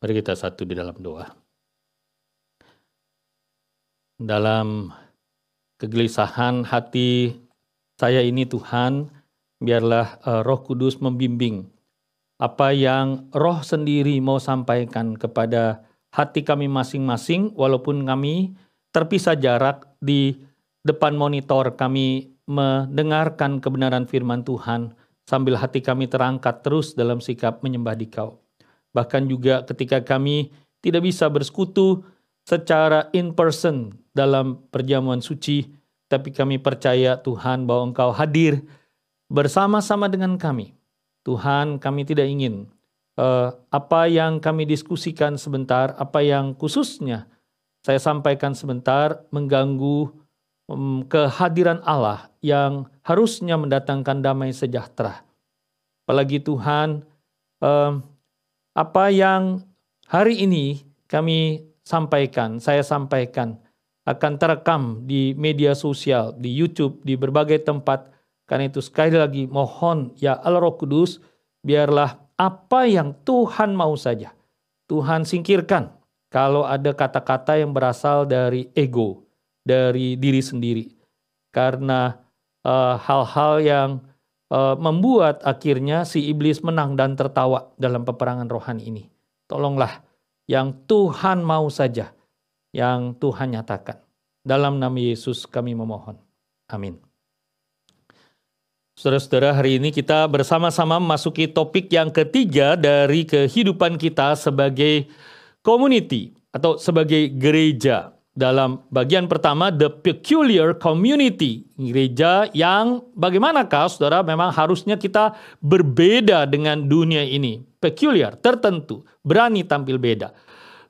Mari kita satu di dalam doa. Dalam kegelisahan hati saya ini Tuhan, biarlah uh, Roh Kudus membimbing apa yang Roh sendiri mau sampaikan kepada hati kami masing-masing, walaupun kami terpisah jarak di depan monitor, kami mendengarkan kebenaran firman Tuhan sambil hati kami terangkat terus dalam sikap menyembah di Kau. Bahkan juga ketika kami tidak bisa bersekutu secara in person dalam perjamuan suci, tapi kami percaya Tuhan bahwa Engkau hadir bersama-sama dengan kami Tuhan, kami tidak ingin uh, apa yang kami diskusikan sebentar, apa yang khususnya saya sampaikan sebentar mengganggu um, kehadiran Allah yang harusnya mendatangkan damai sejahtera. Apalagi Tuhan, um, apa yang hari ini kami sampaikan, saya sampaikan akan terekam di media sosial, di YouTube, di berbagai tempat karena itu sekali lagi mohon ya Allah Roh Kudus biarlah apa yang Tuhan mau saja. Tuhan singkirkan kalau ada kata-kata yang berasal dari ego, dari diri sendiri. Karena eh, hal-hal uh, yang uh, membuat akhirnya si iblis menang dan tertawa dalam peperangan rohani ini. Tolonglah yang Tuhan mau saja, yang Tuhan nyatakan. Dalam nama Yesus kami memohon. Amin. Saudara-saudara, hari ini kita bersama-sama memasuki topik yang ketiga dari kehidupan kita sebagai community atau sebagai gereja. Dalam bagian pertama, the peculiar community. Gereja yang bagaimanakah saudara memang harusnya kita berbeda dengan dunia ini. Peculiar, tertentu, berani tampil beda.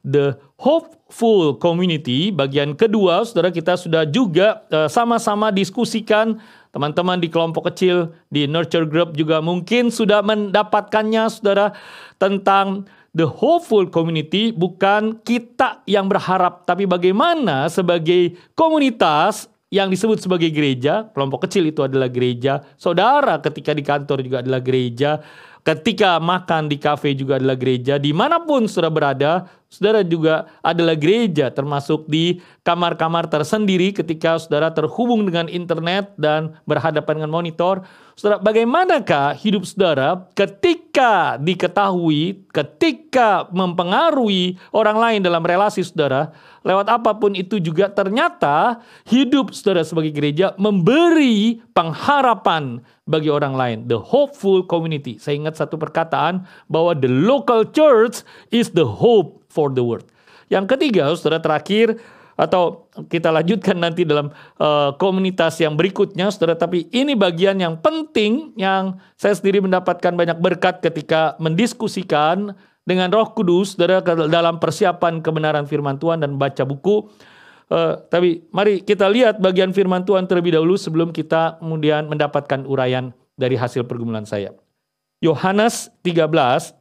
The hopeful community, bagian kedua, saudara kita sudah juga uh, sama-sama diskusikan Teman-teman di kelompok kecil, di nurture group juga mungkin sudah mendapatkannya saudara tentang the hopeful community bukan kita yang berharap tapi bagaimana sebagai komunitas yang disebut sebagai gereja, kelompok kecil itu adalah gereja, saudara ketika di kantor juga adalah gereja, ketika makan di kafe juga adalah gereja, di mana pun saudara berada, saudara juga adalah gereja termasuk di kamar-kamar tersendiri ketika saudara terhubung dengan internet dan berhadapan dengan monitor. Saudara, bagaimanakah hidup saudara ketika diketahui, ketika mempengaruhi orang lain dalam relasi saudara, lewat apa pun itu juga ternyata hidup saudara sebagai gereja memberi pengharapan bagi orang lain. The hopeful community. Saya ingat satu perkataan bahwa the local church is the hope for the world. Yang ketiga, saudara terakhir atau kita lanjutkan nanti dalam uh, komunitas yang berikutnya, saudara. Tapi ini bagian yang penting yang saya sendiri mendapatkan banyak berkat ketika mendiskusikan dengan Roh Kudus, saudara, dalam persiapan kebenaran Firman Tuhan dan baca buku. Uh, tapi mari kita lihat bagian Firman Tuhan terlebih dahulu sebelum kita kemudian mendapatkan uraian dari hasil pergumulan saya. Yohanes 13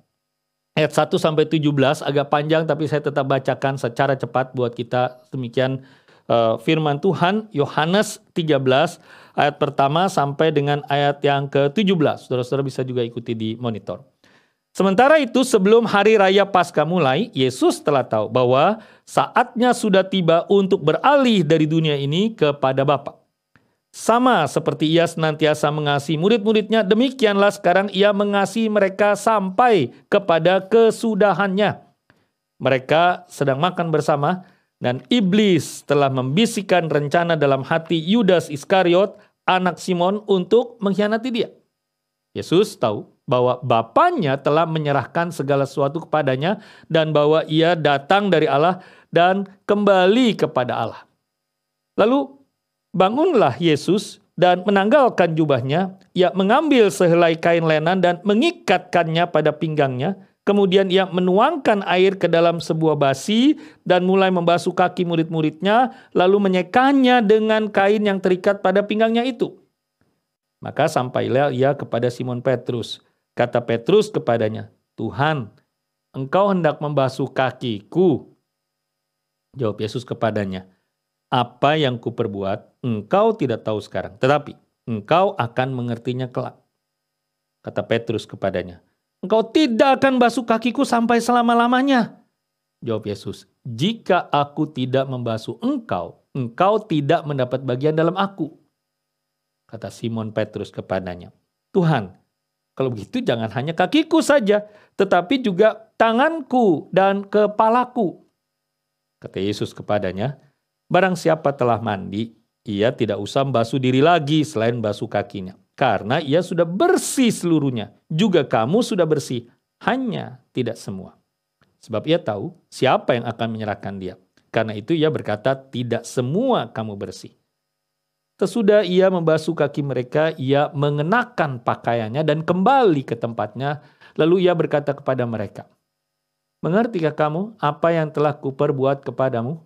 ayat 1 sampai 17 agak panjang tapi saya tetap bacakan secara cepat buat kita demikian uh, firman Tuhan Yohanes 13 ayat pertama sampai dengan ayat yang ke-17. Saudara-saudara bisa juga ikuti di monitor. Sementara itu sebelum hari raya Paskah mulai, Yesus telah tahu bahwa saatnya sudah tiba untuk beralih dari dunia ini kepada Bapa. Sama seperti ia senantiasa mengasihi murid-muridnya, demikianlah sekarang ia mengasihi mereka sampai kepada kesudahannya. Mereka sedang makan bersama dan iblis telah membisikkan rencana dalam hati Yudas Iskariot, anak Simon untuk mengkhianati dia. Yesus tahu bahwa Bapaknya telah menyerahkan segala sesuatu kepadanya dan bahwa ia datang dari Allah dan kembali kepada Allah. Lalu Bangunlah Yesus dan menanggalkan jubahnya, ia mengambil sehelai kain lenan dan mengikatkannya pada pinggangnya. Kemudian ia menuangkan air ke dalam sebuah basi dan mulai membasuh kaki murid-muridnya, lalu menyekanya dengan kain yang terikat pada pinggangnya itu. Maka sampailah ia kepada Simon Petrus. Kata Petrus kepadanya, Tuhan, engkau hendak membasuh kakiku. Jawab Yesus kepadanya, apa yang kuperbuat, engkau tidak tahu sekarang. Tetapi engkau akan mengertinya kelak. Kata Petrus kepadanya, engkau tidak akan basuh kakiku sampai selama-lamanya. Jawab Yesus, jika aku tidak membasuh engkau, engkau tidak mendapat bagian dalam aku. Kata Simon Petrus kepadanya, Tuhan, kalau begitu jangan hanya kakiku saja, tetapi juga tanganku dan kepalaku. Kata Yesus kepadanya, barang siapa telah mandi, ia tidak usah membasuh diri lagi selain basuh kakinya. Karena ia sudah bersih seluruhnya. Juga kamu sudah bersih, hanya tidak semua. Sebab ia tahu siapa yang akan menyerahkan dia. Karena itu ia berkata, tidak semua kamu bersih. Sesudah ia membasuh kaki mereka, ia mengenakan pakaiannya dan kembali ke tempatnya. Lalu ia berkata kepada mereka, Mengertikah kamu apa yang telah kuperbuat kepadamu?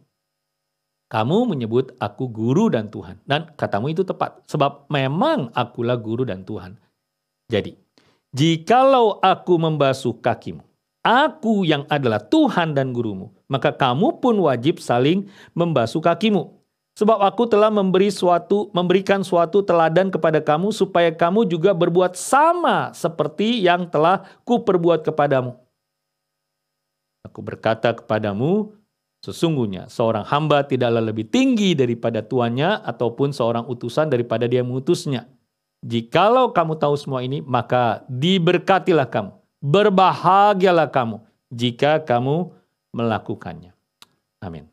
Kamu menyebut aku guru dan Tuhan. Dan katamu itu tepat. Sebab memang akulah guru dan Tuhan. Jadi, jikalau aku membasuh kakimu, aku yang adalah Tuhan dan gurumu, maka kamu pun wajib saling membasuh kakimu. Sebab aku telah memberi suatu, memberikan suatu teladan kepada kamu supaya kamu juga berbuat sama seperti yang telah kuperbuat kepadamu. Aku berkata kepadamu, sesungguhnya seorang hamba tidaklah lebih tinggi daripada tuannya ataupun seorang utusan daripada dia mengutusnya. Jikalau kamu tahu semua ini, maka diberkatilah kamu, berbahagialah kamu jika kamu melakukannya. Amin.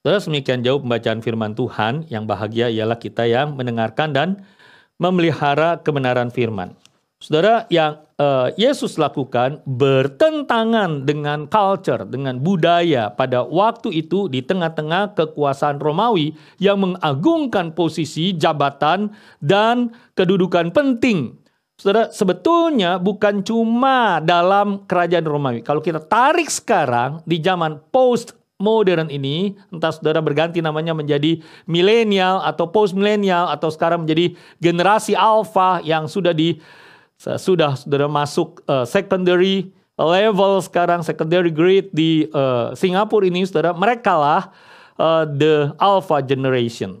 Saudara, semikian jauh pembacaan firman Tuhan, yang bahagia ialah kita yang mendengarkan dan memelihara kebenaran firman. Saudara, yang uh, Yesus lakukan bertentangan dengan culture, dengan budaya pada waktu itu di tengah-tengah kekuasaan Romawi yang mengagungkan posisi jabatan dan kedudukan penting Saudara, sebetulnya bukan cuma dalam kerajaan Romawi. Kalau kita tarik sekarang di zaman post modern ini, entah saudara berganti namanya menjadi milenial atau post milenial atau sekarang menjadi generasi alpha yang sudah di sudah saudara masuk uh, secondary level sekarang secondary grade di uh, Singapura ini saudara mereka lah uh, the alpha generation.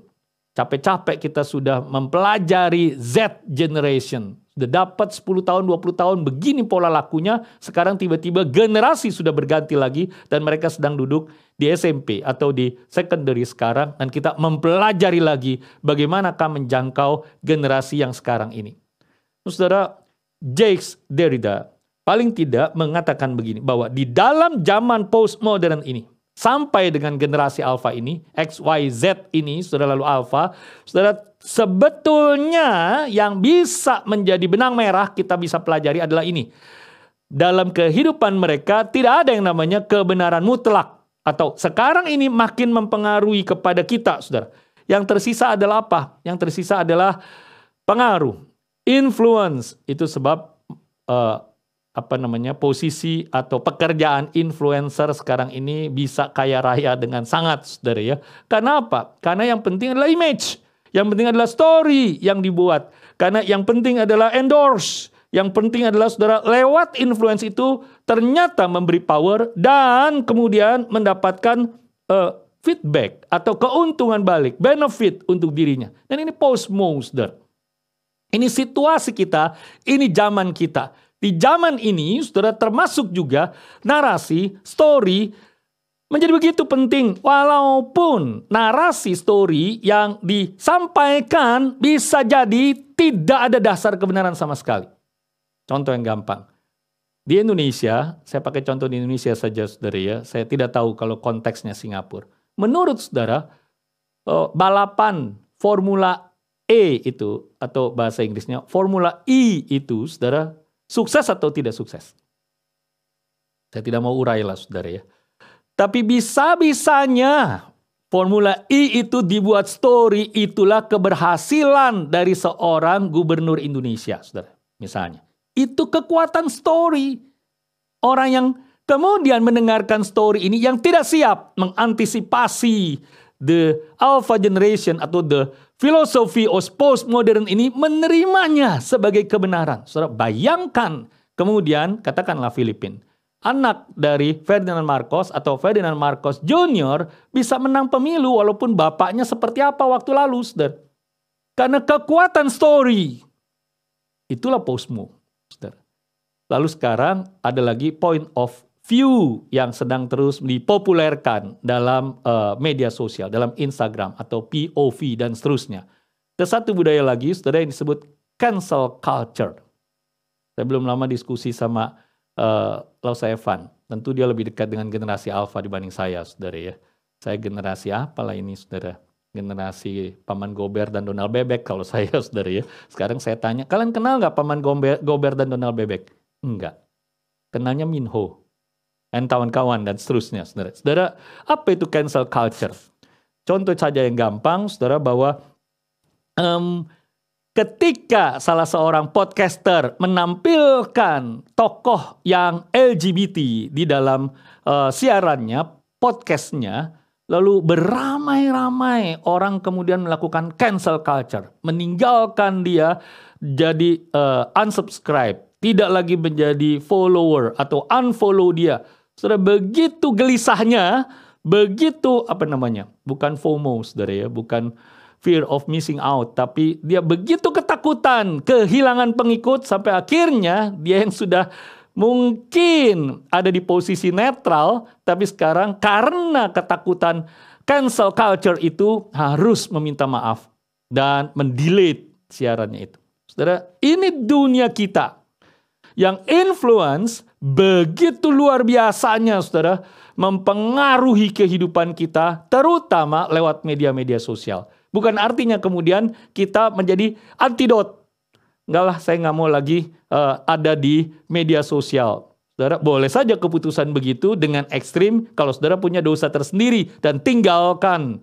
Capek-capek kita sudah mempelajari Z generation sudah dapat 10 tahun, 20 tahun, begini pola lakunya. Sekarang tiba-tiba generasi sudah berganti lagi dan mereka sedang duduk di SMP atau di secondary sekarang. Dan kita mempelajari lagi bagaimanakah menjangkau generasi yang sekarang ini. Saudara, Jacques Derrida paling tidak mengatakan begini, bahwa di dalam zaman postmodern ini, sampai dengan generasi alfa ini, X, Y, Z ini, saudara lalu alfa, saudara sebetulnya yang bisa menjadi benang merah kita bisa pelajari adalah ini. Dalam kehidupan mereka tidak ada yang namanya kebenaran mutlak. Atau sekarang ini makin mempengaruhi kepada kita, saudara. Yang tersisa adalah apa? Yang tersisa adalah pengaruh, influence. Itu sebab uh, apa namanya posisi atau pekerjaan influencer sekarang ini bisa kaya raya dengan sangat saudara ya. Karena apa? Karena yang penting adalah image. Yang penting adalah story yang dibuat. Karena yang penting adalah endorse. Yang penting adalah saudara lewat influence itu ternyata memberi power dan kemudian mendapatkan uh, feedback atau keuntungan balik, benefit untuk dirinya. Dan ini post saudara. Ini situasi kita, ini zaman kita. Di zaman ini, saudara termasuk juga narasi, story, menjadi begitu penting. Walaupun narasi story yang disampaikan bisa jadi tidak ada dasar kebenaran sama sekali. Contoh yang gampang. Di Indonesia, saya pakai contoh di Indonesia saja saudara ya. Saya tidak tahu kalau konteksnya Singapura. Menurut saudara, oh, balapan Formula E itu atau bahasa Inggrisnya Formula E itu saudara Sukses atau tidak sukses? Saya tidak mau urai lah saudara ya. Tapi bisa-bisanya Formula E itu dibuat story itulah keberhasilan dari seorang gubernur Indonesia, saudara. Misalnya. Itu kekuatan story. Orang yang kemudian mendengarkan story ini yang tidak siap mengantisipasi the alpha generation atau the filosofi of postmodern ini menerimanya sebagai kebenaran. Saudara, bayangkan kemudian katakanlah Filipin. Anak dari Ferdinand Marcos atau Ferdinand Marcos Junior bisa menang pemilu walaupun bapaknya seperti apa waktu lalu, saudara. Karena kekuatan story. Itulah postmo, saudara. Lalu sekarang ada lagi point of view yang sedang terus dipopulerkan dalam uh, media sosial, dalam Instagram atau POV dan seterusnya. Ada satu budaya lagi, saudara yang disebut cancel culture. Saya belum lama diskusi sama uh, Lausa Evan. Tentu dia lebih dekat dengan generasi alpha dibanding saya, saudara ya. Saya generasi apalah ini, saudara? Generasi Paman Gober dan Donald Bebek kalau saya, saudara ya. Sekarang saya tanya, kalian kenal nggak Paman Gober, Gober dan Donald Bebek? Enggak. Kenalnya Minho dan kawan-kawan dan seterusnya, saudara. Saudara, apa itu cancel culture? Contoh saja yang gampang, saudara, bahwa um, ketika salah seorang podcaster menampilkan tokoh yang LGBT di dalam uh, siarannya, podcastnya, lalu beramai-ramai orang kemudian melakukan cancel culture, meninggalkan dia jadi uh, unsubscribe, tidak lagi menjadi follower atau unfollow dia sudah begitu gelisahnya, begitu apa namanya? Bukan FOMO, saudara ya, bukan fear of missing out, tapi dia begitu ketakutan, kehilangan pengikut sampai akhirnya dia yang sudah mungkin ada di posisi netral, tapi sekarang karena ketakutan cancel culture itu harus meminta maaf dan mendelete siarannya itu. Saudara, ini dunia kita yang influence begitu luar biasanya saudara mempengaruhi kehidupan kita terutama lewat media-media sosial. Bukan artinya kemudian kita menjadi antidot. Enggak lah saya nggak mau lagi uh, ada di media sosial. Saudara boleh saja keputusan begitu dengan ekstrim kalau saudara punya dosa tersendiri dan tinggalkan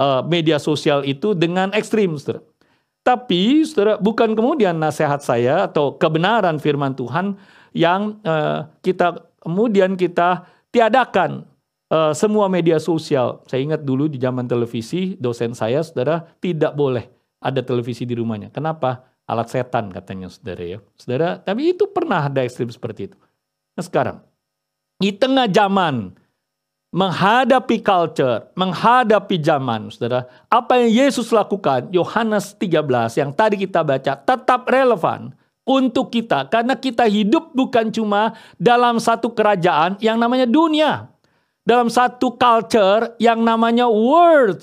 uh, media sosial itu dengan ekstrim saudara. Tapi saudara bukan kemudian nasihat saya atau kebenaran firman Tuhan yang uh, kita kemudian kita tiadakan uh, semua media sosial. Saya ingat dulu di zaman televisi, dosen saya, saudara, tidak boleh ada televisi di rumahnya. Kenapa? Alat setan katanya saudara ya. Saudara, tapi itu pernah ada ekstrim seperti itu. Nah sekarang, di tengah zaman menghadapi culture, menghadapi zaman, saudara, apa yang Yesus lakukan, Yohanes 13 yang tadi kita baca, tetap relevan untuk kita karena kita hidup bukan cuma dalam satu kerajaan yang namanya dunia. Dalam satu culture yang namanya world.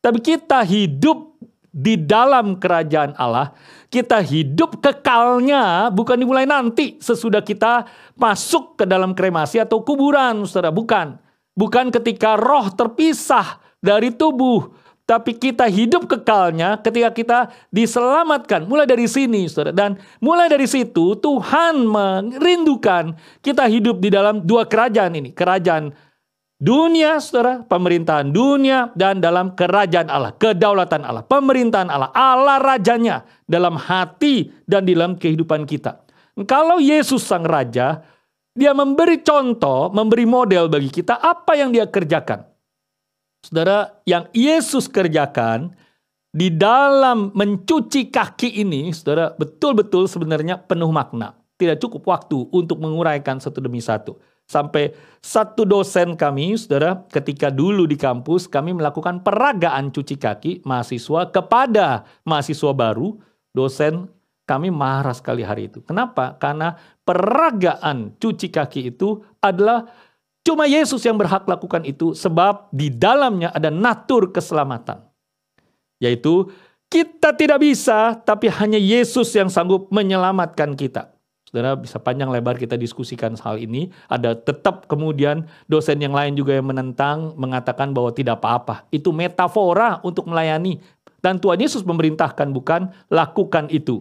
Tapi kita hidup di dalam kerajaan Allah. Kita hidup kekalnya bukan dimulai nanti sesudah kita masuk ke dalam kremasi atau kuburan. Saudara, bukan. Bukan ketika roh terpisah dari tubuh tapi kita hidup kekalnya ketika kita diselamatkan. Mulai dari sini, saudara. Dan mulai dari situ Tuhan merindukan kita hidup di dalam dua kerajaan ini. Kerajaan dunia, saudara, pemerintahan dunia, dan dalam kerajaan Allah, kedaulatan Allah, pemerintahan Allah, Allah rajanya dalam hati dan di dalam kehidupan kita. Kalau Yesus sang raja, dia memberi contoh, memberi model bagi kita apa yang dia kerjakan. Saudara, yang Yesus kerjakan di dalam mencuci kaki ini, saudara, betul-betul sebenarnya penuh makna. Tidak cukup waktu untuk menguraikan satu demi satu. Sampai satu dosen kami, saudara, ketika dulu di kampus, kami melakukan peragaan cuci kaki mahasiswa kepada mahasiswa baru, dosen kami marah sekali hari itu. Kenapa? Karena peragaan cuci kaki itu adalah Cuma Yesus yang berhak lakukan itu sebab di dalamnya ada natur keselamatan. Yaitu kita tidak bisa tapi hanya Yesus yang sanggup menyelamatkan kita. Saudara bisa panjang lebar kita diskusikan hal ini. Ada tetap kemudian dosen yang lain juga yang menentang mengatakan bahwa tidak apa-apa. Itu metafora untuk melayani. Dan Tuhan Yesus memerintahkan bukan lakukan itu.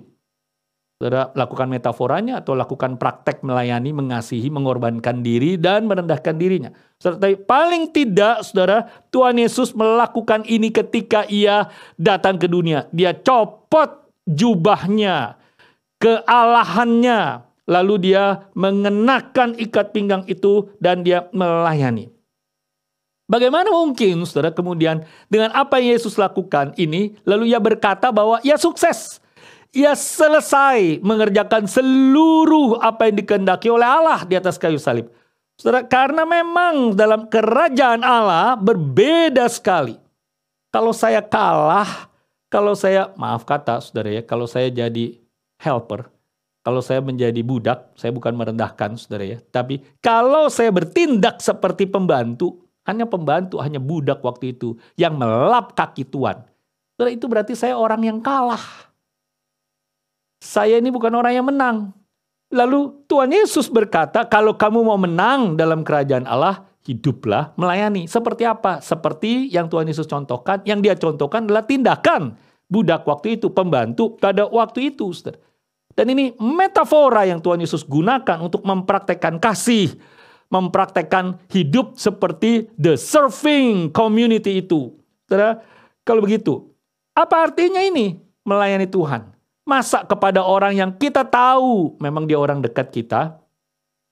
Saudara lakukan metaforanya atau lakukan praktek melayani, mengasihi, mengorbankan diri dan merendahkan dirinya. Tapi paling tidak saudara Tuhan Yesus melakukan ini ketika ia datang ke dunia. Dia copot jubahnya, kealahannya, lalu dia mengenakan ikat pinggang itu dan dia melayani. Bagaimana mungkin saudara kemudian dengan apa yang Yesus lakukan ini lalu ia berkata bahwa ia sukses ia selesai mengerjakan seluruh apa yang dikehendaki oleh Allah di atas kayu salib. Saudara, karena memang dalam kerajaan Allah berbeda sekali. Kalau saya kalah, kalau saya, maaf kata saudara ya, kalau saya jadi helper, kalau saya menjadi budak, saya bukan merendahkan saudara ya. Tapi kalau saya bertindak seperti pembantu, hanya pembantu, hanya budak waktu itu yang melap kaki Tuhan. Saudara itu berarti saya orang yang kalah. Saya ini bukan orang yang menang. Lalu Tuhan Yesus berkata, kalau kamu mau menang dalam kerajaan Allah, hiduplah melayani. Seperti apa? Seperti yang Tuhan Yesus contohkan. Yang dia contohkan adalah tindakan budak waktu itu, pembantu pada waktu itu. Dan ini metafora yang Tuhan Yesus gunakan untuk mempraktekkan kasih, mempraktekkan hidup seperti the serving community itu. Saudara, kalau begitu, apa artinya ini melayani Tuhan? Masa kepada orang yang kita tahu memang dia orang dekat kita,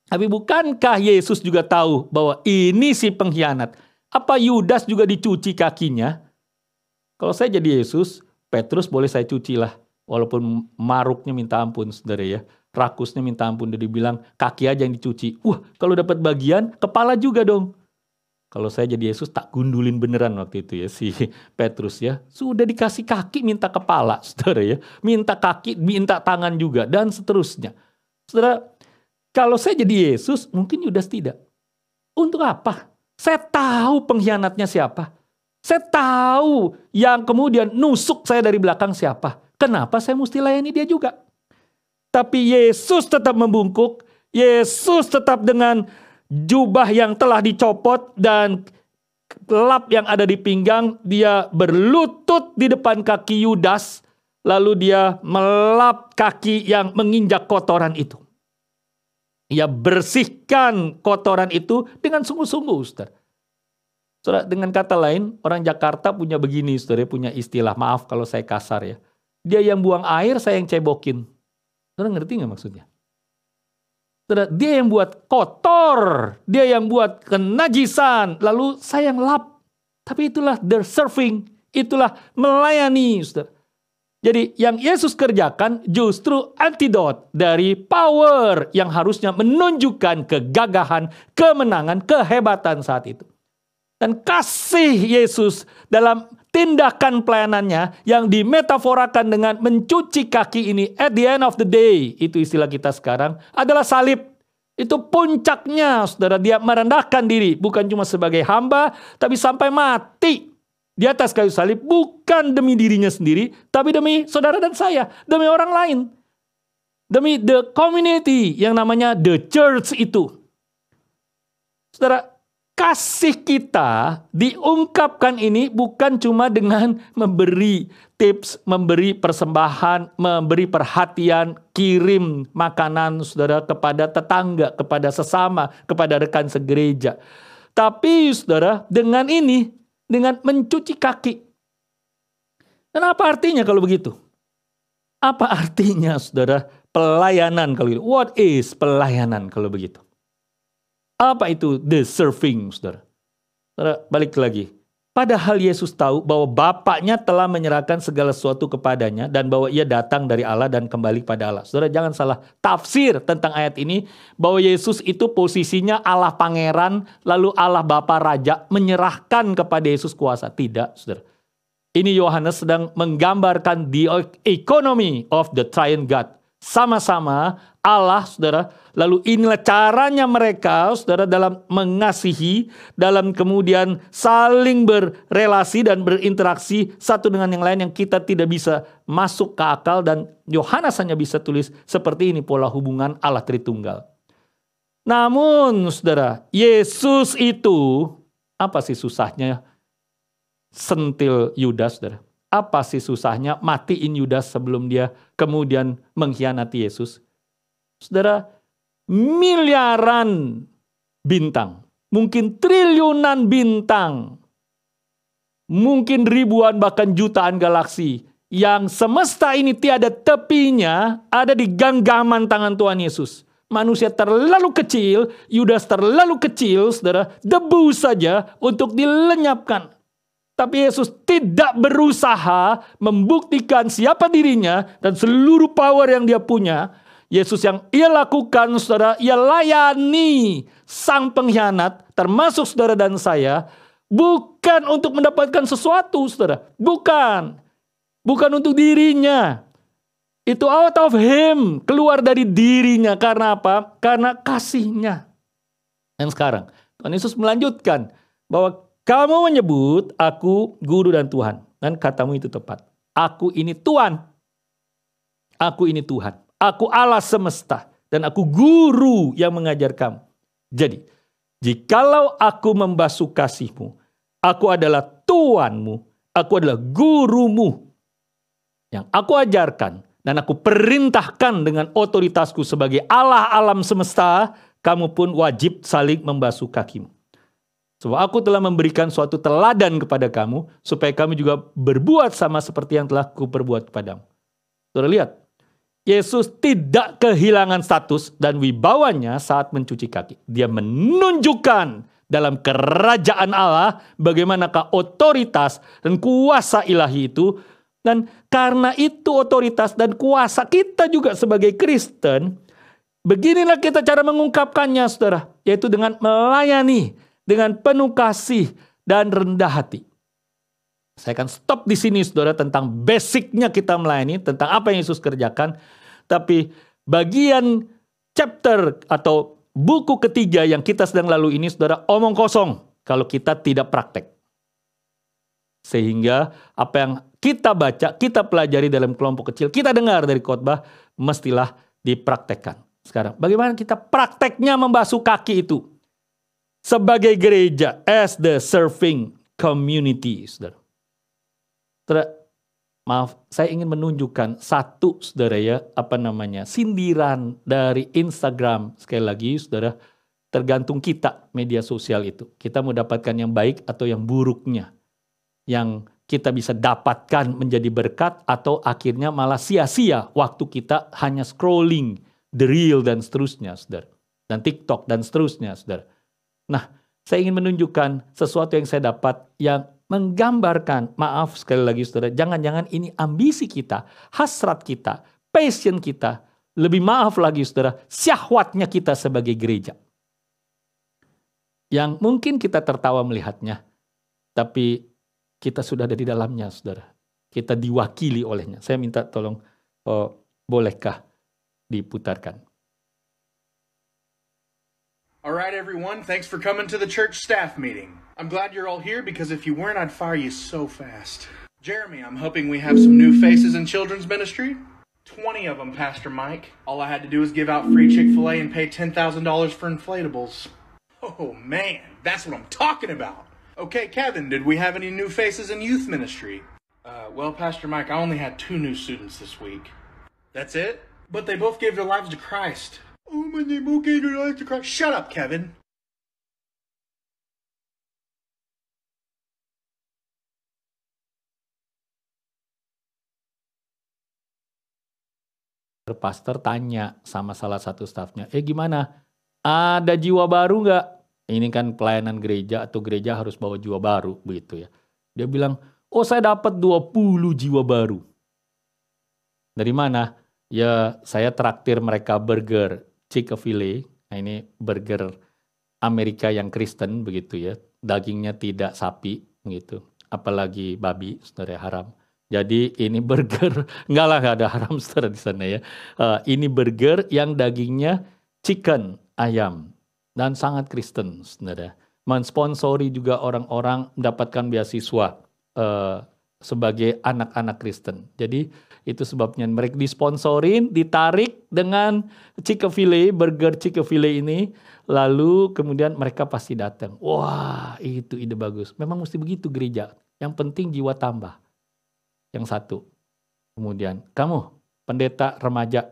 tapi bukankah Yesus juga tahu bahwa ini si pengkhianat? Apa Yudas juga dicuci kakinya? Kalau saya jadi Yesus, Petrus boleh saya cuci lah. Walaupun maruknya minta ampun, saudara ya. Rakusnya minta ampun. Dia bilang, kaki aja yang dicuci. Wah, kalau dapat bagian, kepala juga dong. Kalau saya jadi Yesus tak gundulin beneran waktu itu ya si Petrus ya. Sudah dikasih kaki minta kepala saudara ya. Minta kaki, minta tangan juga dan seterusnya. Saudara, kalau saya jadi Yesus mungkin Yudas tidak. Untuk apa? Saya tahu pengkhianatnya siapa. Saya tahu yang kemudian nusuk saya dari belakang siapa. Kenapa saya mesti layani dia juga? Tapi Yesus tetap membungkuk, Yesus tetap dengan jubah yang telah dicopot dan lap yang ada di pinggang, dia berlutut di depan kaki Yudas, lalu dia melap kaki yang menginjak kotoran itu. Ia bersihkan kotoran itu dengan sungguh-sungguh, Ustaz. Saudara, dengan kata lain, orang Jakarta punya begini, saudara, punya istilah, maaf kalau saya kasar ya. Dia yang buang air, saya yang cebokin. Saudara ngerti nggak maksudnya? Dia yang buat kotor, dia yang buat kenajisan, lalu saya yang lap. Tapi itulah the serving, itulah melayani, saudara. Jadi yang Yesus kerjakan justru antidot dari power yang harusnya menunjukkan kegagahan, kemenangan, kehebatan saat itu. Dan kasih Yesus dalam tindakan pelayanannya yang dimetaforakan dengan mencuci kaki ini at the end of the day, itu istilah kita sekarang, adalah salib. Itu puncaknya, saudara. Dia merendahkan diri, bukan cuma sebagai hamba, tapi sampai mati di atas kayu salib, bukan demi dirinya sendiri, tapi demi saudara dan saya, demi orang lain. Demi the community yang namanya the church itu. Saudara, kasih kita diungkapkan ini bukan cuma dengan memberi tips, memberi persembahan, memberi perhatian, kirim makanan saudara kepada tetangga, kepada sesama, kepada rekan segereja. Tapi saudara, dengan ini, dengan mencuci kaki. Dan apa artinya kalau begitu? Apa artinya saudara pelayanan kalau begitu? What is pelayanan kalau begitu? Apa itu the serving, saudara? Saudara, balik lagi. Padahal Yesus tahu bahwa Bapaknya telah menyerahkan segala sesuatu kepadanya dan bahwa ia datang dari Allah dan kembali pada Allah. Saudara jangan salah tafsir tentang ayat ini bahwa Yesus itu posisinya Allah pangeran lalu Allah Bapa Raja menyerahkan kepada Yesus kuasa. Tidak, saudara. Ini Yohanes sedang menggambarkan the economy of the triune God. Sama-sama Allah, saudara, Lalu inilah caranya mereka, saudara, dalam mengasihi, dalam kemudian saling berrelasi dan berinteraksi satu dengan yang lain yang kita tidak bisa masuk ke akal dan Yohanes hanya bisa tulis seperti ini pola hubungan Allah Tritunggal. Namun, saudara, Yesus itu apa sih susahnya sentil Yudas, saudara? Apa sih susahnya matiin Yudas sebelum dia kemudian mengkhianati Yesus? Saudara, miliaran bintang, mungkin triliunan bintang, mungkin ribuan bahkan jutaan galaksi yang semesta ini tiada tepinya ada di genggaman tangan Tuhan Yesus. Manusia terlalu kecil, Yudas terlalu kecil, saudara, debu saja untuk dilenyapkan. Tapi Yesus tidak berusaha membuktikan siapa dirinya dan seluruh power yang dia punya Yesus yang ia lakukan, saudara, ia layani sang pengkhianat, termasuk saudara dan saya, bukan untuk mendapatkan sesuatu, saudara. Bukan. Bukan untuk dirinya. Itu out of him, keluar dari dirinya karena apa? Karena kasihnya. Dan sekarang Tuhan Yesus melanjutkan bahwa kamu menyebut aku guru dan Tuhan. Dan katamu itu tepat. Aku ini Tuhan. Aku ini Tuhan. Aku Allah semesta. Dan aku guru yang mengajar kamu. Jadi, jikalau aku membasuh kasihmu, aku adalah Tuanmu, aku adalah gurumu. Yang aku ajarkan, dan aku perintahkan dengan otoritasku sebagai Allah alam semesta, kamu pun wajib saling membasuh kakimu. Sebab aku telah memberikan suatu teladan kepada kamu, supaya kamu juga berbuat sama seperti yang telah kuperbuat kepadamu. Sudah lihat, Yesus tidak kehilangan status dan wibawanya saat mencuci kaki. Dia menunjukkan dalam kerajaan Allah bagaimanakah otoritas dan kuasa ilahi itu dan karena itu otoritas dan kuasa kita juga sebagai Kristen, beginilah kita cara mengungkapkannya saudara. Yaitu dengan melayani, dengan penuh kasih dan rendah hati. Saya akan stop di sini saudara tentang basicnya kita melayani, tentang apa yang Yesus kerjakan. Tapi bagian chapter atau buku ketiga yang kita sedang lalu ini saudara omong kosong kalau kita tidak praktek. Sehingga apa yang kita baca, kita pelajari dalam kelompok kecil, kita dengar dari khotbah, mestilah dipraktekkan. Sekarang, bagaimana kita prakteknya membasuh kaki itu? Sebagai gereja, as the serving community, saudara. saudara maaf, saya ingin menunjukkan satu, saudara ya, apa namanya, sindiran dari Instagram. Sekali lagi, saudara, tergantung kita media sosial itu. Kita mau dapatkan yang baik atau yang buruknya. Yang kita bisa dapatkan menjadi berkat atau akhirnya malah sia-sia waktu kita hanya scrolling the real dan seterusnya, saudara. Dan TikTok dan seterusnya, saudara. Nah, saya ingin menunjukkan sesuatu yang saya dapat yang menggambarkan, maaf sekali lagi saudara, jangan-jangan ini ambisi kita, hasrat kita, passion kita, lebih maaf lagi saudara, syahwatnya kita sebagai gereja. Yang mungkin kita tertawa melihatnya, tapi kita sudah ada di dalamnya, saudara. Kita diwakili olehnya. Saya minta tolong, oh, bolehkah diputarkan? All right, everyone. Thanks for coming to the church staff meeting. I'm glad you're all here because if you weren't, I'd fire you so fast. Jeremy, I'm hoping we have some new faces in children's ministry. 20 of them, Pastor Mike. All I had to do was give out free Chick fil A and pay $10,000 for inflatables. Oh, man, that's what I'm talking about. Okay, Kevin, did we have any new faces in youth ministry? Uh, well, Pastor Mike, I only had two new students this week. That's it? But they both gave their lives to Christ. They both gave their lives to Christ. Shut up, Kevin. Pastor tanya sama salah satu stafnya, eh gimana? Ada jiwa baru nggak? ini kan pelayanan gereja atau gereja harus bawa jiwa baru begitu ya. Dia bilang, "Oh, saya dapat 20 jiwa baru." Dari mana? Ya, saya traktir mereka burger Chick-fil-A. Nah, ini burger Amerika yang Kristen begitu ya. Dagingnya tidak sapi gitu. Apalagi babi, saudara haram. Jadi ini burger, enggak lah ada haram saudara di sana ya. Uh, ini burger yang dagingnya chicken, ayam dan sangat Kristen, saudara. Mensponsori juga orang-orang mendapatkan beasiswa uh, sebagai anak-anak Kristen. Jadi itu sebabnya mereka disponsorin, ditarik dengan Chick-fil-A, burger Chick-fil-A ini, lalu kemudian mereka pasti datang. Wah, itu ide bagus. Memang mesti begitu gereja. Yang penting jiwa tambah. Yang satu. Kemudian, kamu pendeta remaja,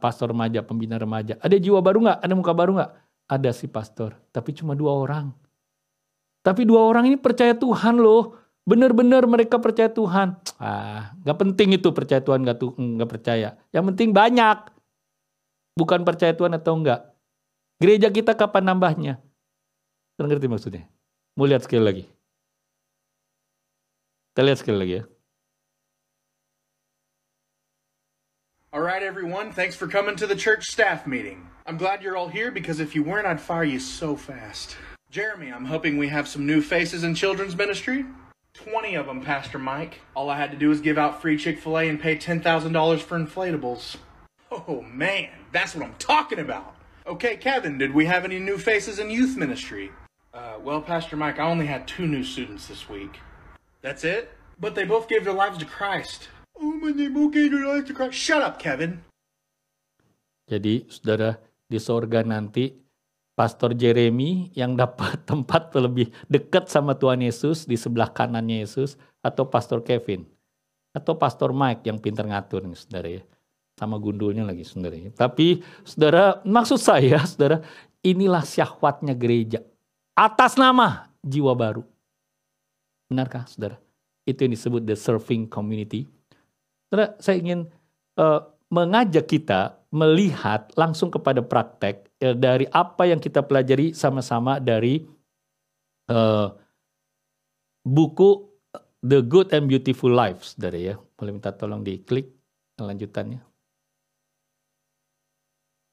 pastor remaja, pembina remaja, ada jiwa baru nggak? Ada muka baru nggak? ada si pastor, tapi cuma dua orang. Tapi dua orang ini percaya Tuhan loh. Benar-benar mereka percaya Tuhan. Ah, nggak penting itu percaya Tuhan nggak tuh nggak percaya. Yang penting banyak. Bukan percaya Tuhan atau enggak. Gereja kita kapan nambahnya? Kalian ngerti maksudnya? Mau lihat sekali lagi. Kita lihat sekali lagi ya. All right, everyone. Thanks for coming to the church staff meeting. I'm glad you're all here because if you weren't, I'd fire you so fast. Jeremy, I'm hoping we have some new faces in children's ministry. 20 of them, Pastor Mike. All I had to do was give out free Chick fil A and pay $10,000 for inflatables. Oh man, that's what I'm talking about. Okay, Kevin, did we have any new faces in youth ministry? Uh, well, Pastor Mike, I only had two new students this week. That's it? But they both gave their lives to Christ. Oh, man, they both gave their lives to Christ. Shut up, Kevin. Jadi, saudara, di sorga nanti, Pastor Jeremy yang dapat tempat lebih dekat sama Tuhan Yesus di sebelah kanannya Yesus, atau Pastor Kevin, atau Pastor Mike yang pintar ngatur nih, saudara ya sama gundulnya lagi saudara. Tapi saudara, maksud saya saudara, inilah syahwatnya gereja. Atas nama jiwa baru. Benarkah saudara? Itu yang disebut the serving community. Saudara, saya ingin uh, mengajak kita melihat langsung kepada praktek ya, dari apa yang kita pelajari sama-sama dari uh, buku The Good and Beautiful Life, saudara ya. Boleh minta tolong diklik lanjutannya.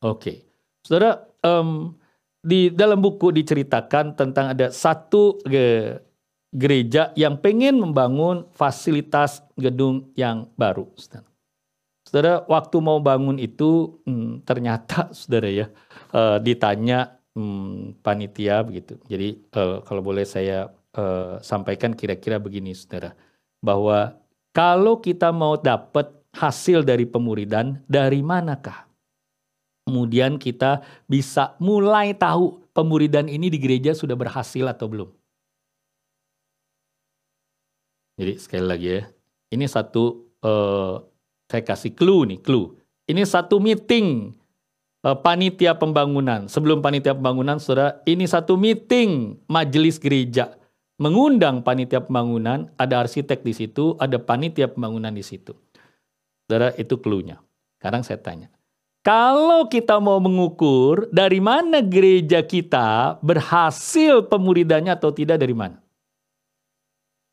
Oke, saudara, um, di dalam buku diceritakan tentang ada satu ge, gereja yang pengen membangun fasilitas gedung yang baru. Saudara, saudara waktu mau bangun itu hmm, ternyata, saudara ya, uh, ditanya hmm, panitia begitu. Jadi uh, kalau boleh saya uh, sampaikan kira-kira begini, saudara, bahwa kalau kita mau dapat hasil dari pemuridan, dari manakah? kemudian kita bisa mulai tahu pemuridan ini di gereja sudah berhasil atau belum. Jadi sekali lagi ya, ini satu uh, saya kasih clue nih, clue. Ini satu meeting uh, panitia pembangunan. Sebelum panitia pembangunan, saudara, ini satu meeting majelis gereja mengundang panitia pembangunan, ada arsitek di situ, ada panitia pembangunan di situ. Saudara, itu clue-nya. Sekarang saya tanya, kalau kita mau mengukur dari mana gereja kita berhasil pemuridannya atau tidak dari mana?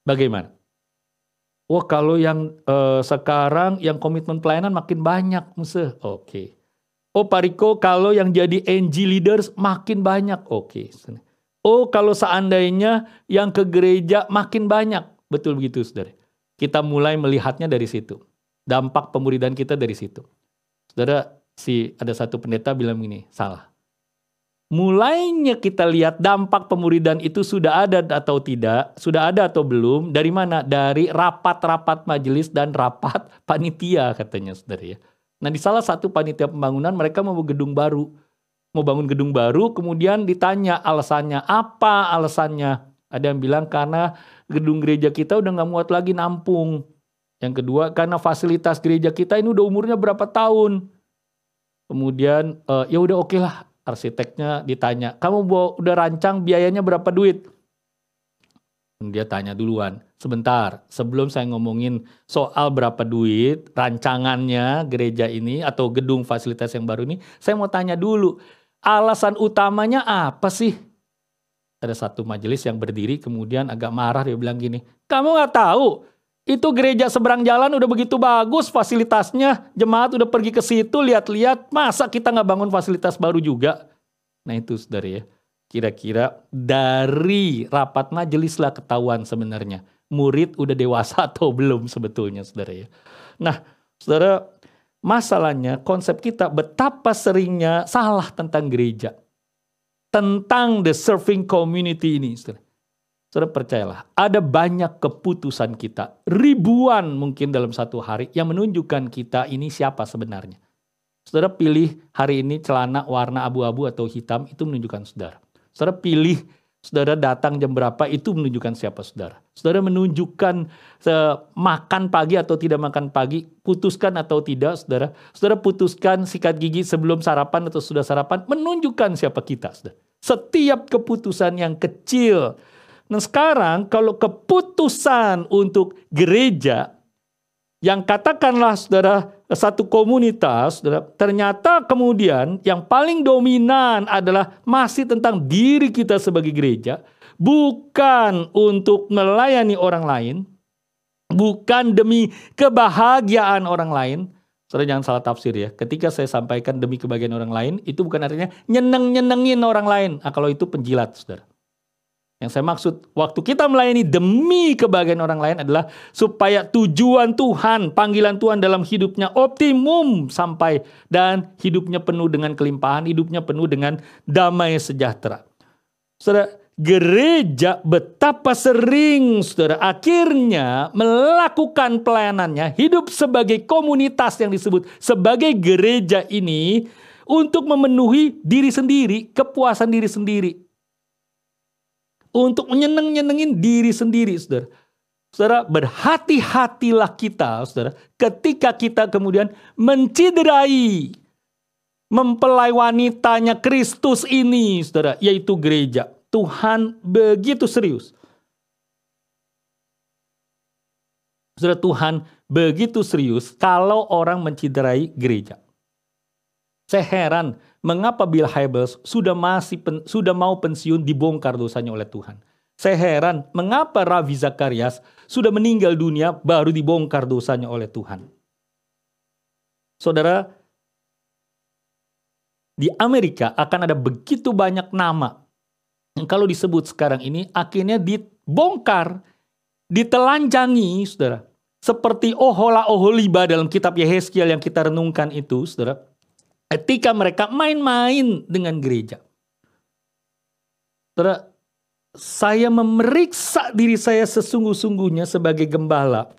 Bagaimana? Wah oh, kalau yang uh, sekarang yang komitmen pelayanan makin banyak, Musa. Oke. Okay. Oh Pariko kalau yang jadi NG leaders makin banyak. Oke. Okay. Oh kalau seandainya yang ke gereja makin banyak. Betul begitu saudara. Kita mulai melihatnya dari situ. Dampak pemuridan kita dari situ. Saudara, si ada satu pendeta bilang gini, salah. Mulainya kita lihat dampak pemuridan itu sudah ada atau tidak, sudah ada atau belum, dari mana? Dari rapat-rapat majelis dan rapat panitia katanya saudara ya. Nah di salah satu panitia pembangunan mereka mau gedung baru. Mau bangun gedung baru, kemudian ditanya alasannya, apa alasannya? Ada yang bilang karena gedung gereja kita udah nggak muat lagi nampung. Yang kedua karena fasilitas gereja kita ini udah umurnya berapa tahun Kemudian uh, ya udah oke okay lah arsiteknya ditanya, kamu udah rancang biayanya berapa duit? Dia tanya duluan, sebentar sebelum saya ngomongin soal berapa duit rancangannya gereja ini atau gedung fasilitas yang baru ini, saya mau tanya dulu alasan utamanya apa sih? Ada satu majelis yang berdiri kemudian agak marah dia bilang gini, kamu nggak tahu itu gereja seberang jalan udah begitu bagus fasilitasnya. Jemaat udah pergi ke situ lihat-lihat. Masa kita nggak bangun fasilitas baru juga? Nah itu saudara ya. Kira-kira dari rapat majelis lah ketahuan sebenarnya. Murid udah dewasa atau belum sebetulnya saudara ya. Nah saudara masalahnya konsep kita betapa seringnya salah tentang gereja. Tentang the serving community ini saudara. Saudara percayalah, ada banyak keputusan kita, ribuan mungkin dalam satu hari yang menunjukkan kita ini siapa sebenarnya. Saudara pilih hari ini celana warna abu-abu atau hitam itu menunjukkan saudara. Saudara pilih saudara datang jam berapa itu menunjukkan siapa saudara. Saudara menunjukkan makan pagi atau tidak makan pagi, putuskan atau tidak saudara. Saudara putuskan sikat gigi sebelum sarapan atau sudah sarapan, menunjukkan siapa kita saudara. Setiap keputusan yang kecil Nah sekarang kalau keputusan untuk gereja yang katakanlah saudara satu komunitas, saudara, ternyata kemudian yang paling dominan adalah masih tentang diri kita sebagai gereja, bukan untuk melayani orang lain, bukan demi kebahagiaan orang lain. Saudara jangan salah tafsir ya. Ketika saya sampaikan demi kebahagiaan orang lain, itu bukan artinya nyeneng-nyenengin orang lain. Nah, kalau itu penjilat, saudara. Yang saya maksud, waktu kita melayani demi kebahagiaan orang lain adalah supaya tujuan Tuhan, panggilan Tuhan dalam hidupnya optimum sampai dan hidupnya penuh dengan kelimpahan, hidupnya penuh dengan damai sejahtera. Saudara, gereja betapa sering saudara akhirnya melakukan pelayanannya hidup sebagai komunitas yang disebut sebagai gereja ini untuk memenuhi diri sendiri, kepuasan diri sendiri untuk menyeneng-nyenengin diri sendiri, saudara. Saudara, berhati-hatilah kita, saudara, ketika kita kemudian menciderai mempelai wanitanya Kristus ini, saudara, yaitu gereja. Tuhan begitu serius. Saudara, Tuhan begitu serius kalau orang menciderai gereja. Saya heran mengapa Bill Hybels sudah masih pen, sudah mau pensiun dibongkar dosanya oleh Tuhan. Saya heran mengapa Ravi Zakarias sudah meninggal dunia baru dibongkar dosanya oleh Tuhan. Saudara, di Amerika akan ada begitu banyak nama yang kalau disebut sekarang ini akhirnya dibongkar, ditelanjangi, saudara. Seperti Ohola Oholiba dalam kitab Yehezkiel yang kita renungkan itu, saudara ketika mereka main-main dengan gereja. Saudara, saya memeriksa diri saya sesungguh-sungguhnya sebagai gembala.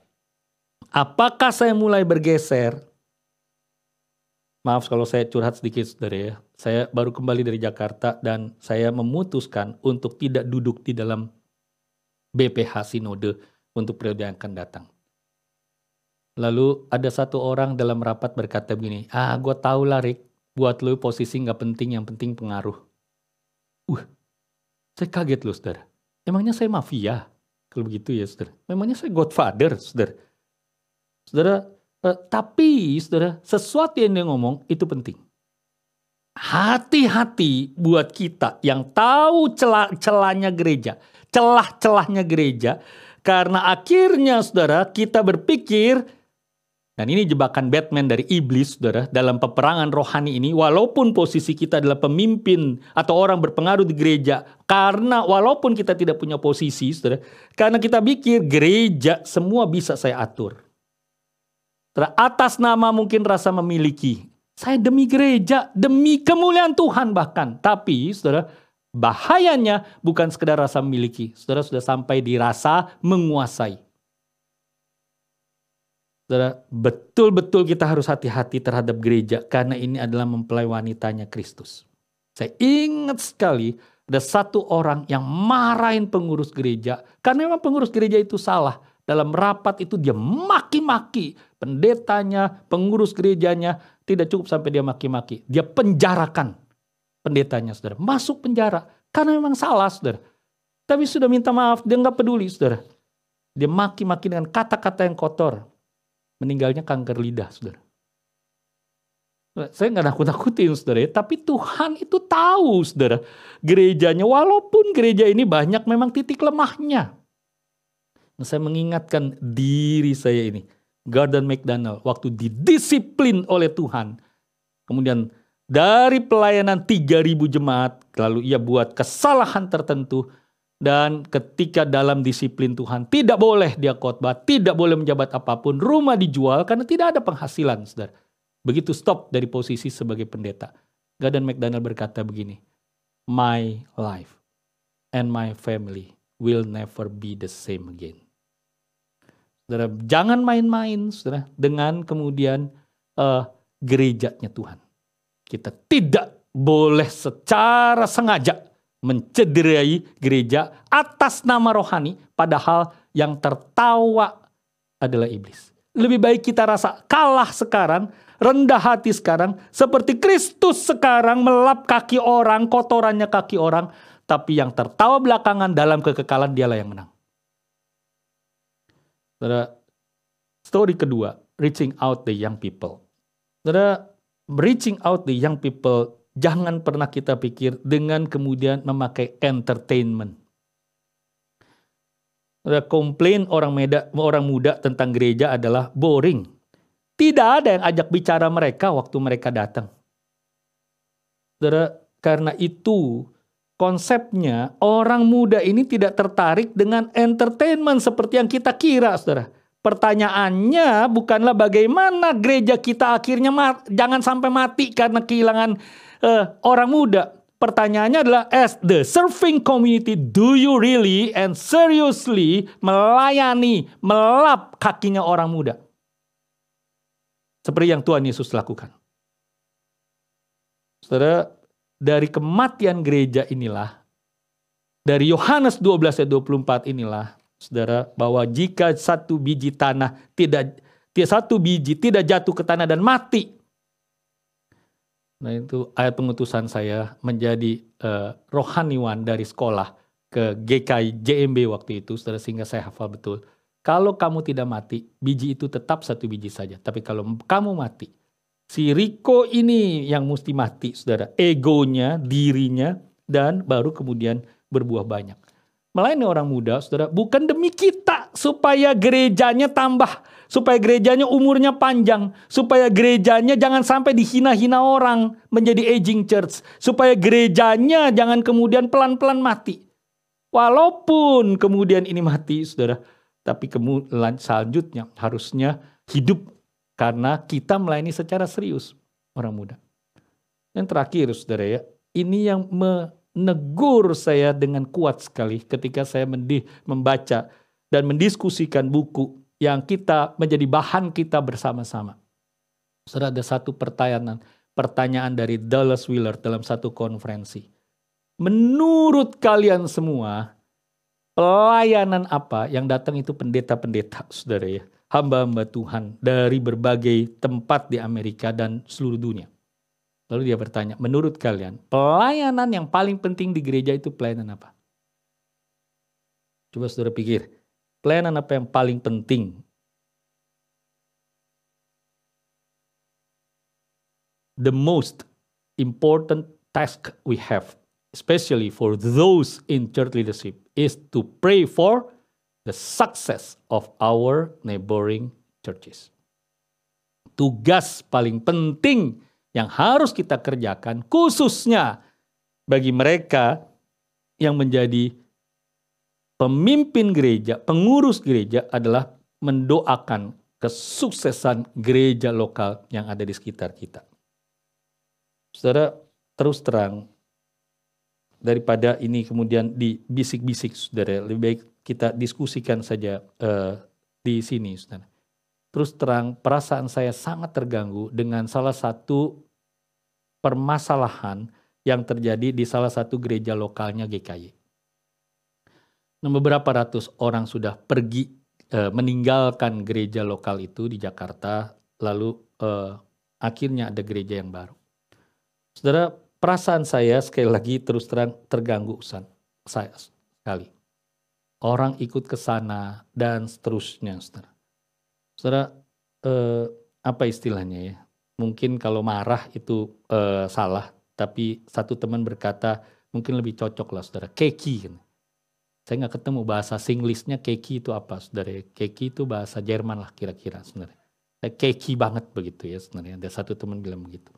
Apakah saya mulai bergeser? Maaf kalau saya curhat sedikit saudara ya. Saya baru kembali dari Jakarta dan saya memutuskan untuk tidak duduk di dalam BPH Sinode untuk periode yang akan datang. Lalu ada satu orang dalam rapat berkata begini, ah gue tau lah Rick, buat lo posisi nggak penting, yang penting pengaruh. Uh, saya kaget loh saudara. Emangnya saya mafia? Kalau begitu ya saudara. Memangnya saya godfather saudara. Saudara, eh, tapi saudara, sesuatu yang dia ngomong itu penting. Hati-hati buat kita yang tahu celah-celahnya gereja, celah-celahnya gereja, karena akhirnya saudara kita berpikir dan ini jebakan Batman dari iblis, saudara, dalam peperangan rohani ini, walaupun posisi kita adalah pemimpin atau orang berpengaruh di gereja, karena walaupun kita tidak punya posisi, saudara, karena kita pikir gereja semua bisa saya atur. Saudara, atas nama mungkin rasa memiliki, saya demi gereja, demi kemuliaan Tuhan bahkan. Tapi, saudara, bahayanya bukan sekedar rasa memiliki, saudara sudah sampai dirasa menguasai. Betul-betul kita harus hati-hati terhadap gereja karena ini adalah mempelai wanitanya Kristus. Saya ingat sekali ada satu orang yang marahin pengurus gereja karena memang pengurus gereja itu salah. Dalam rapat itu dia maki-maki pendetanya, pengurus gerejanya, tidak cukup sampai dia maki-maki. Dia penjarakan pendetanya, saudara. Masuk penjara karena memang salah, saudara. Tapi sudah minta maaf, dia nggak peduli, saudara. Dia maki-maki dengan kata-kata yang kotor meninggalnya kanker lidah, saudara. Saya nggak nakut-nakutin, saudara. Ya, tapi Tuhan itu tahu, saudara. Gerejanya, walaupun gereja ini banyak memang titik lemahnya. Nah, saya mengingatkan diri saya ini. Gordon McDonald, waktu didisiplin oleh Tuhan. Kemudian dari pelayanan 3000 jemaat, lalu ia buat kesalahan tertentu, dan ketika dalam disiplin Tuhan tidak boleh dia khotbah, tidak boleh menjabat apa pun, rumah dijual karena tidak ada penghasilan, saudara. Begitu stop dari posisi sebagai pendeta. Gordon McDonald berkata begini, My life and my family will never be the same again. Saudara, jangan main-main, saudara, dengan kemudian uh, gerejanya Tuhan. Kita tidak boleh secara sengaja mencederai gereja atas nama rohani, padahal yang tertawa adalah iblis. Lebih baik kita rasa kalah sekarang, rendah hati sekarang, seperti Kristus sekarang melap kaki orang, kotorannya kaki orang, tapi yang tertawa belakangan dalam kekekalan dialah yang menang. Saudara, story kedua, reaching out the young people. Saudara, reaching out the young people Jangan pernah kita pikir dengan kemudian memakai entertainment. Komplain orang muda, orang muda tentang gereja adalah boring. Tidak ada yang ajak bicara mereka waktu mereka datang. Karena itu konsepnya orang muda ini tidak tertarik dengan entertainment seperti yang kita kira, saudara. Pertanyaannya bukanlah bagaimana gereja kita akhirnya jangan sampai mati karena kehilangan uh, orang muda. Pertanyaannya adalah as the serving community do you really and seriously melayani, melap kakinya orang muda? Seperti yang Tuhan Yesus lakukan. Saudara, dari kematian gereja inilah, dari Yohanes 12 ayat 24 inilah, saudara, bahwa jika satu biji tanah tidak satu biji tidak jatuh ke tanah dan mati. Nah itu ayat pengutusan saya menjadi uh, rohaniwan dari sekolah ke GKI JMB waktu itu, sehingga saya hafal betul. Kalau kamu tidak mati, biji itu tetap satu biji saja. Tapi kalau kamu mati, si Riko ini yang mesti mati, saudara. Egonya, dirinya, dan baru kemudian berbuah banyak melayani orang muda, saudara, bukan demi kita supaya gerejanya tambah, supaya gerejanya umurnya panjang, supaya gerejanya jangan sampai dihina-hina orang menjadi aging church, supaya gerejanya jangan kemudian pelan-pelan mati. Walaupun kemudian ini mati, saudara, tapi kemudian selanjutnya harusnya hidup karena kita melayani secara serius orang muda. Yang terakhir, saudara ya, ini yang me negur saya dengan kuat sekali ketika saya membaca dan mendiskusikan buku yang kita menjadi bahan kita bersama-sama. Saudara ada satu pertanyaan, pertanyaan dari Dallas Wheeler dalam satu konferensi. Menurut kalian semua, pelayanan apa yang datang itu pendeta-pendeta, saudara ya, hamba-hamba Tuhan dari berbagai tempat di Amerika dan seluruh dunia. Lalu dia bertanya, menurut kalian pelayanan yang paling penting di gereja itu pelayanan apa? Coba saudara pikir, pelayanan apa yang paling penting? The most important task we have, especially for those in church leadership, is to pray for the success of our neighboring churches. Tugas paling penting yang harus kita kerjakan khususnya bagi mereka yang menjadi pemimpin gereja, pengurus gereja adalah mendoakan kesuksesan gereja lokal yang ada di sekitar kita. Saudara, terus terang daripada ini kemudian dibisik-bisik, saudara, lebih baik kita diskusikan saja uh, di sini, saudara. Terus terang, perasaan saya sangat terganggu dengan salah satu permasalahan yang terjadi di salah satu gereja lokalnya GKY. Nah, beberapa ratus orang sudah pergi e, meninggalkan gereja lokal itu di Jakarta, lalu e, akhirnya ada gereja yang baru. Saudara, perasaan saya sekali lagi terus terang terganggu usan saya sekali. Orang ikut ke sana dan seterusnya, saudara. Saudara, eh, apa istilahnya ya? Mungkin kalau marah itu salah, tapi satu teman berkata mungkin lebih cocok lah saudara, keki. Kan. Saya nggak ketemu bahasa Singlishnya keki itu apa saudara. Keki itu bahasa Jerman lah kira-kira sebenarnya. Keki banget begitu ya sebenarnya. Ada satu teman bilang begitu.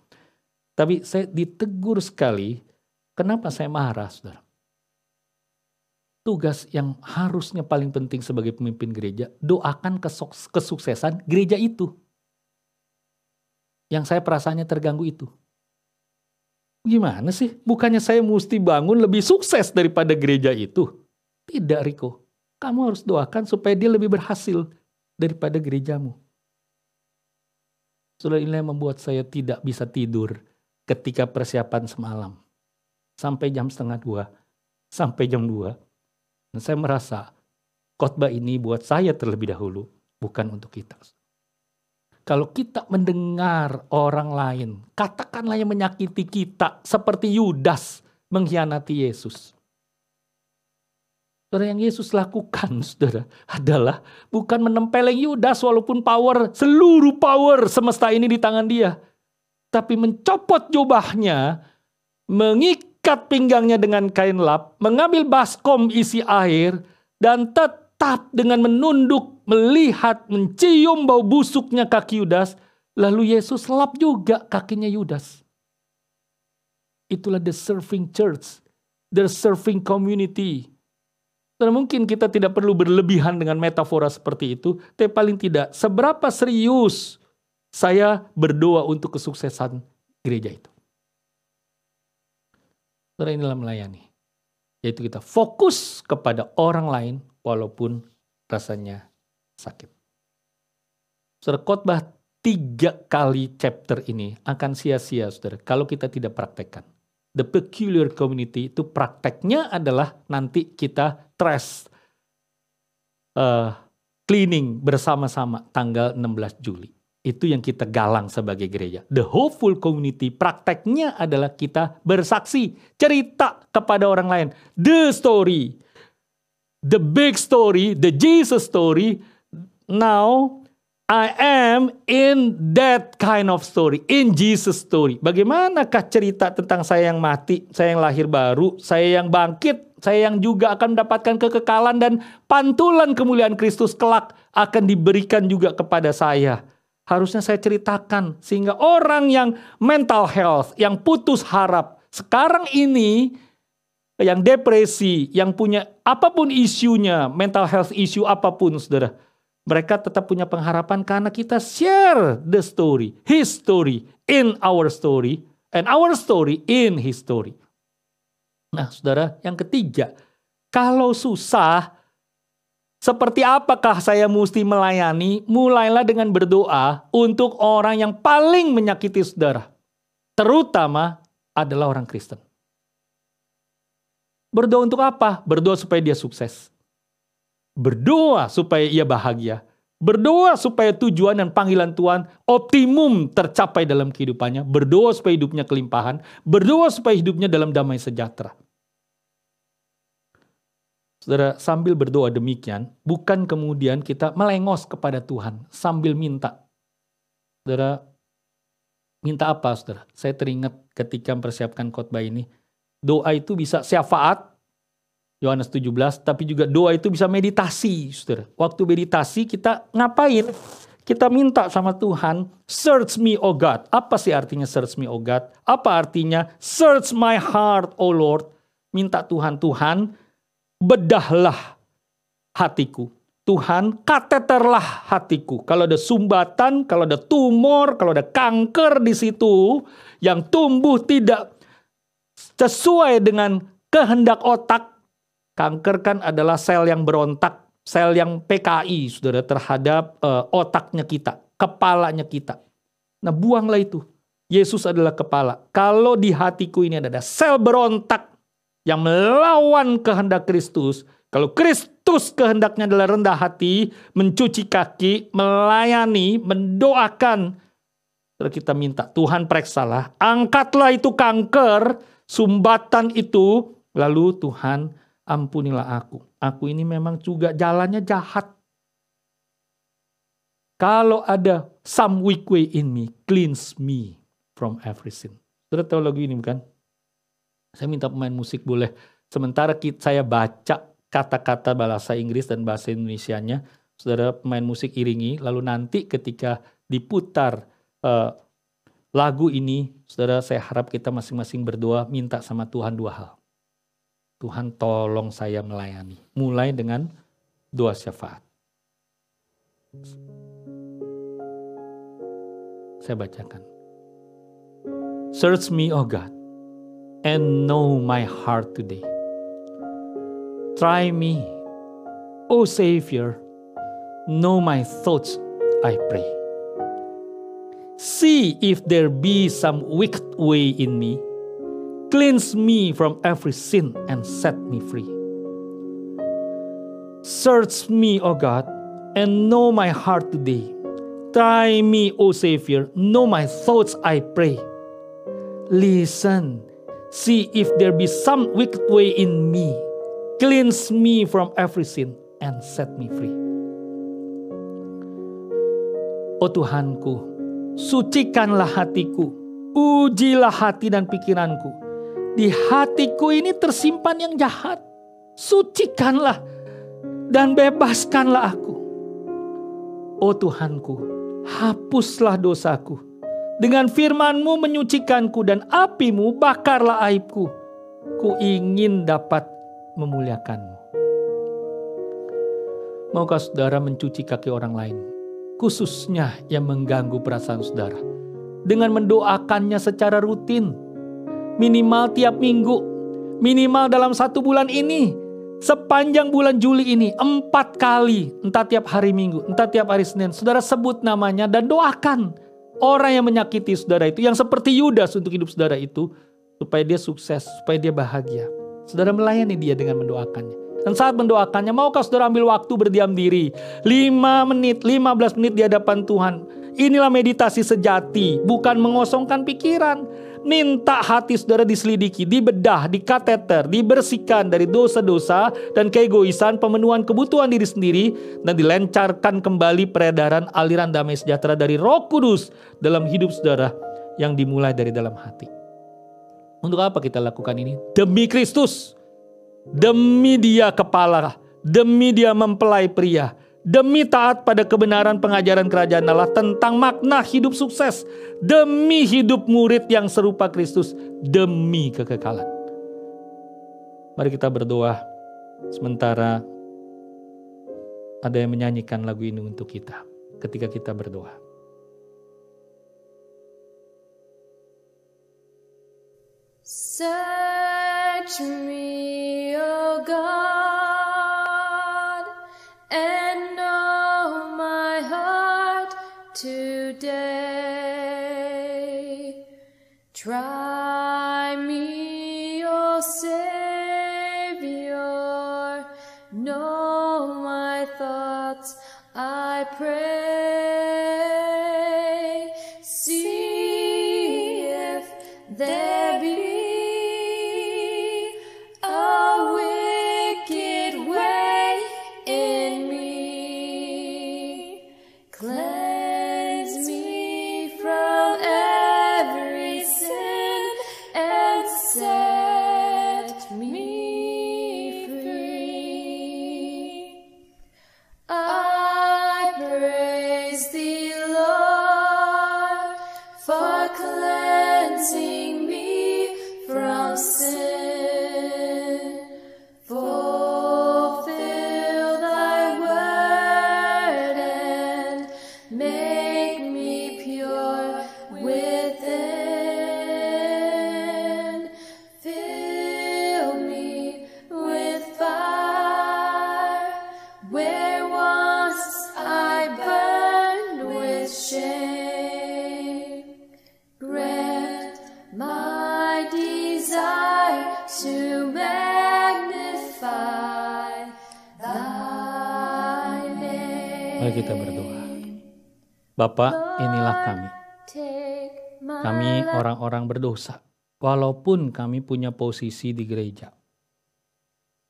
Tapi saya ditegur sekali, kenapa saya marah saudara? tugas yang harusnya paling penting sebagai pemimpin gereja, doakan kesuksesan gereja itu. Yang saya perasaannya terganggu itu. Gimana sih? Bukannya saya mesti bangun lebih sukses daripada gereja itu? Tidak, Riko. Kamu harus doakan supaya dia lebih berhasil daripada gerejamu. Sudah ini yang membuat saya tidak bisa tidur ketika persiapan semalam. Sampai jam setengah dua. Sampai jam dua dan saya merasa khotbah ini buat saya terlebih dahulu, bukan untuk kita. Kalau kita mendengar orang lain, katakanlah yang menyakiti kita seperti Yudas mengkhianati Yesus. Saudara yang Yesus lakukan, saudara, adalah bukan menempeleng Yudas walaupun power, seluruh power semesta ini di tangan dia. Tapi mencopot jubahnya, mengikat pinggangnya dengan kain lap, mengambil baskom isi air, dan tetap dengan menunduk, melihat, mencium bau busuknya kaki Yudas, lalu Yesus lap juga kakinya Yudas. Itulah the serving church the serving community. Dan mungkin kita tidak perlu berlebihan dengan metafora seperti itu, tapi paling tidak seberapa serius saya berdoa untuk kesuksesan gereja itu. Saudara inilah melayani. Yaitu kita fokus kepada orang lain walaupun rasanya sakit. Saudara tiga kali chapter ini akan sia-sia saudara kalau kita tidak praktekkan the peculiar community itu prakteknya adalah nanti kita trash uh, cleaning bersama-sama tanggal 16 Juli. Itu yang kita galang sebagai gereja. The hopeful community prakteknya adalah kita bersaksi, cerita kepada orang lain. The story, the big story, the Jesus story. Now I am in that kind of story, in Jesus story. Bagaimanakah cerita tentang saya yang mati, saya yang lahir baru, saya yang bangkit, saya yang juga akan mendapatkan kekekalan dan pantulan kemuliaan Kristus kelak akan diberikan juga kepada saya. Harusnya saya ceritakan sehingga orang yang mental health, yang putus harap, sekarang ini yang depresi, yang punya apa pun isunya, mental health issue apa pun saudara, mereka tetap punya pengharapan karena kita share the story, his story in our story, and our story in his story. Nah, saudara, yang ketiga, kalau susah, seperti apakah saya mesti melayani? Mulailah dengan berdoa untuk orang yang paling menyakiti saudara, terutama adalah orang Kristen. Berdoa untuk apa? Berdoa supaya dia sukses. Berdoa supaya ia bahagia. Berdoa supaya tujuan dan panggilan Tuhan optimum tercapai dalam kehidupannya. Berdoa supaya hidupnya kelimpahan. Berdoa supaya hidupnya dalam damai sejahtera. Saudara, sambil berdoa demikian, bukan kemudian kita melengos kepada Tuhan sambil minta. Saudara, minta apa saudara? Saya teringat ketika mempersiapkan khotbah ini. Doa itu bisa syafaat, Yohanes 17, tapi juga doa itu bisa meditasi, Saudara. Waktu meditasi kita ngapain? Kita minta sama Tuhan, search me, oh God. Apa sih artinya search me, oh God? Apa artinya search my heart, oh Lord? Minta Tuhan, Tuhan, bedahlah hatiku. Tuhan, kateterlah hatiku. Kalau ada sumbatan, kalau ada tumor, kalau ada kanker di situ yang tumbuh tidak sesuai dengan kehendak otak, Kanker kan adalah sel yang berontak, sel yang PKI, saudara, terhadap uh, otaknya kita, kepalanya kita. Nah buanglah itu. Yesus adalah kepala. Kalau di hatiku ini ada sel berontak yang melawan kehendak Kristus, kalau Kristus kehendaknya adalah rendah hati, mencuci kaki, melayani, mendoakan, kita minta Tuhan periksalah, angkatlah itu kanker, sumbatan itu, lalu Tuhan ampunilah aku. Aku ini memang juga jalannya jahat. Kalau ada some weak way in me, cleanse me from every sin. Sudah tahu lagu ini bukan? Saya minta pemain musik boleh. Sementara saya baca kata-kata bahasa Inggris dan bahasa Indonesia-nya, saudara pemain musik iringi. Lalu nanti ketika diputar uh, lagu ini, saudara saya harap kita masing-masing berdoa minta sama Tuhan dua hal. Tuhan tolong saya melayani. Mulai dengan doa syafaat. Saya bacakan. Search me, O God, and know my heart today. Try me, O Savior, know my thoughts, I pray. See if there be some wicked way in me Cleanse me from every sin and set me free. Search me, O God, and know my heart today. Try me, O Savior, know my thoughts, I pray. Listen, see if there be some wicked way in me. Cleanse me from every sin and set me free. O Tuhanku, sucikanlah hatiku, ujilah hati dan pikiranku di hatiku ini tersimpan yang jahat. Sucikanlah dan bebaskanlah aku. Oh Tuhanku, hapuslah dosaku. Dengan firmanmu menyucikanku dan apimu bakarlah aibku. ku ingin dapat memuliakanmu. Maukah saudara mencuci kaki orang lain, khususnya yang mengganggu perasaan saudara, dengan mendoakannya secara rutin, minimal tiap minggu, minimal dalam satu bulan ini, sepanjang bulan Juli ini, empat kali, entah tiap hari minggu, entah tiap hari Senin, saudara sebut namanya dan doakan orang yang menyakiti saudara itu, yang seperti Yudas untuk hidup saudara itu, supaya dia sukses, supaya dia bahagia. Saudara melayani dia dengan mendoakannya. Dan saat mendoakannya, maukah saudara ambil waktu berdiam diri? 5 menit, 15 menit di hadapan Tuhan. Inilah meditasi sejati, bukan mengosongkan pikiran. Minta hati saudara diselidiki, dibedah, dikateter, dibersihkan dari dosa-dosa dan keegoisan, pemenuhan kebutuhan diri sendiri, dan dilencarkan kembali peredaran aliran damai sejahtera dari roh kudus dalam hidup saudara yang dimulai dari dalam hati. Untuk apa kita lakukan ini? Demi Kristus Demi dia kepala, demi dia mempelai pria, demi taat pada kebenaran pengajaran kerajaan Allah tentang makna hidup sukses, demi hidup murid yang serupa Kristus, demi kekekalan. Mari kita berdoa sementara ada yang menyanyikan lagu ini untuk kita ketika kita berdoa. Search me, I kita berdoa. Bapak, inilah kami. Kami orang-orang berdosa. Walaupun kami punya posisi di gereja.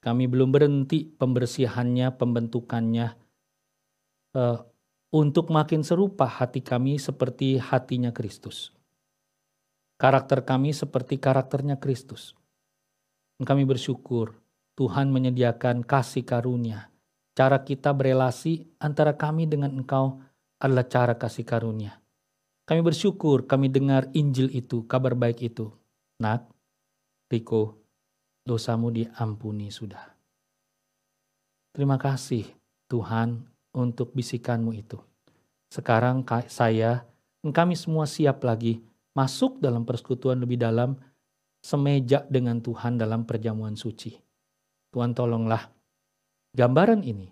Kami belum berhenti pembersihannya, pembentukannya. eh, untuk makin serupa hati kami seperti hatinya Kristus. Karakter kami seperti karakternya Kristus. Kami bersyukur Tuhan menyediakan kasih karunia. Cara kita berelasi antara kami dengan Engkau adalah cara kasih karunia. Kami bersyukur kami dengar Injil itu, kabar baik itu. Nak, Riko, dosamu diampuni sudah. Terima kasih Tuhan untuk bisikanmu itu. Sekarang ka- saya dan kami semua siap lagi masuk dalam persekutuan lebih dalam semeja dengan Tuhan dalam perjamuan suci. Tuhan tolonglah gambaran ini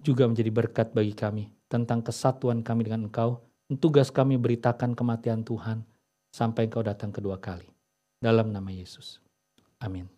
juga menjadi berkat bagi kami tentang kesatuan kami dengan Engkau. Tugas kami beritakan kematian Tuhan sampai Engkau datang kedua kali. Dalam nama Yesus. Amin.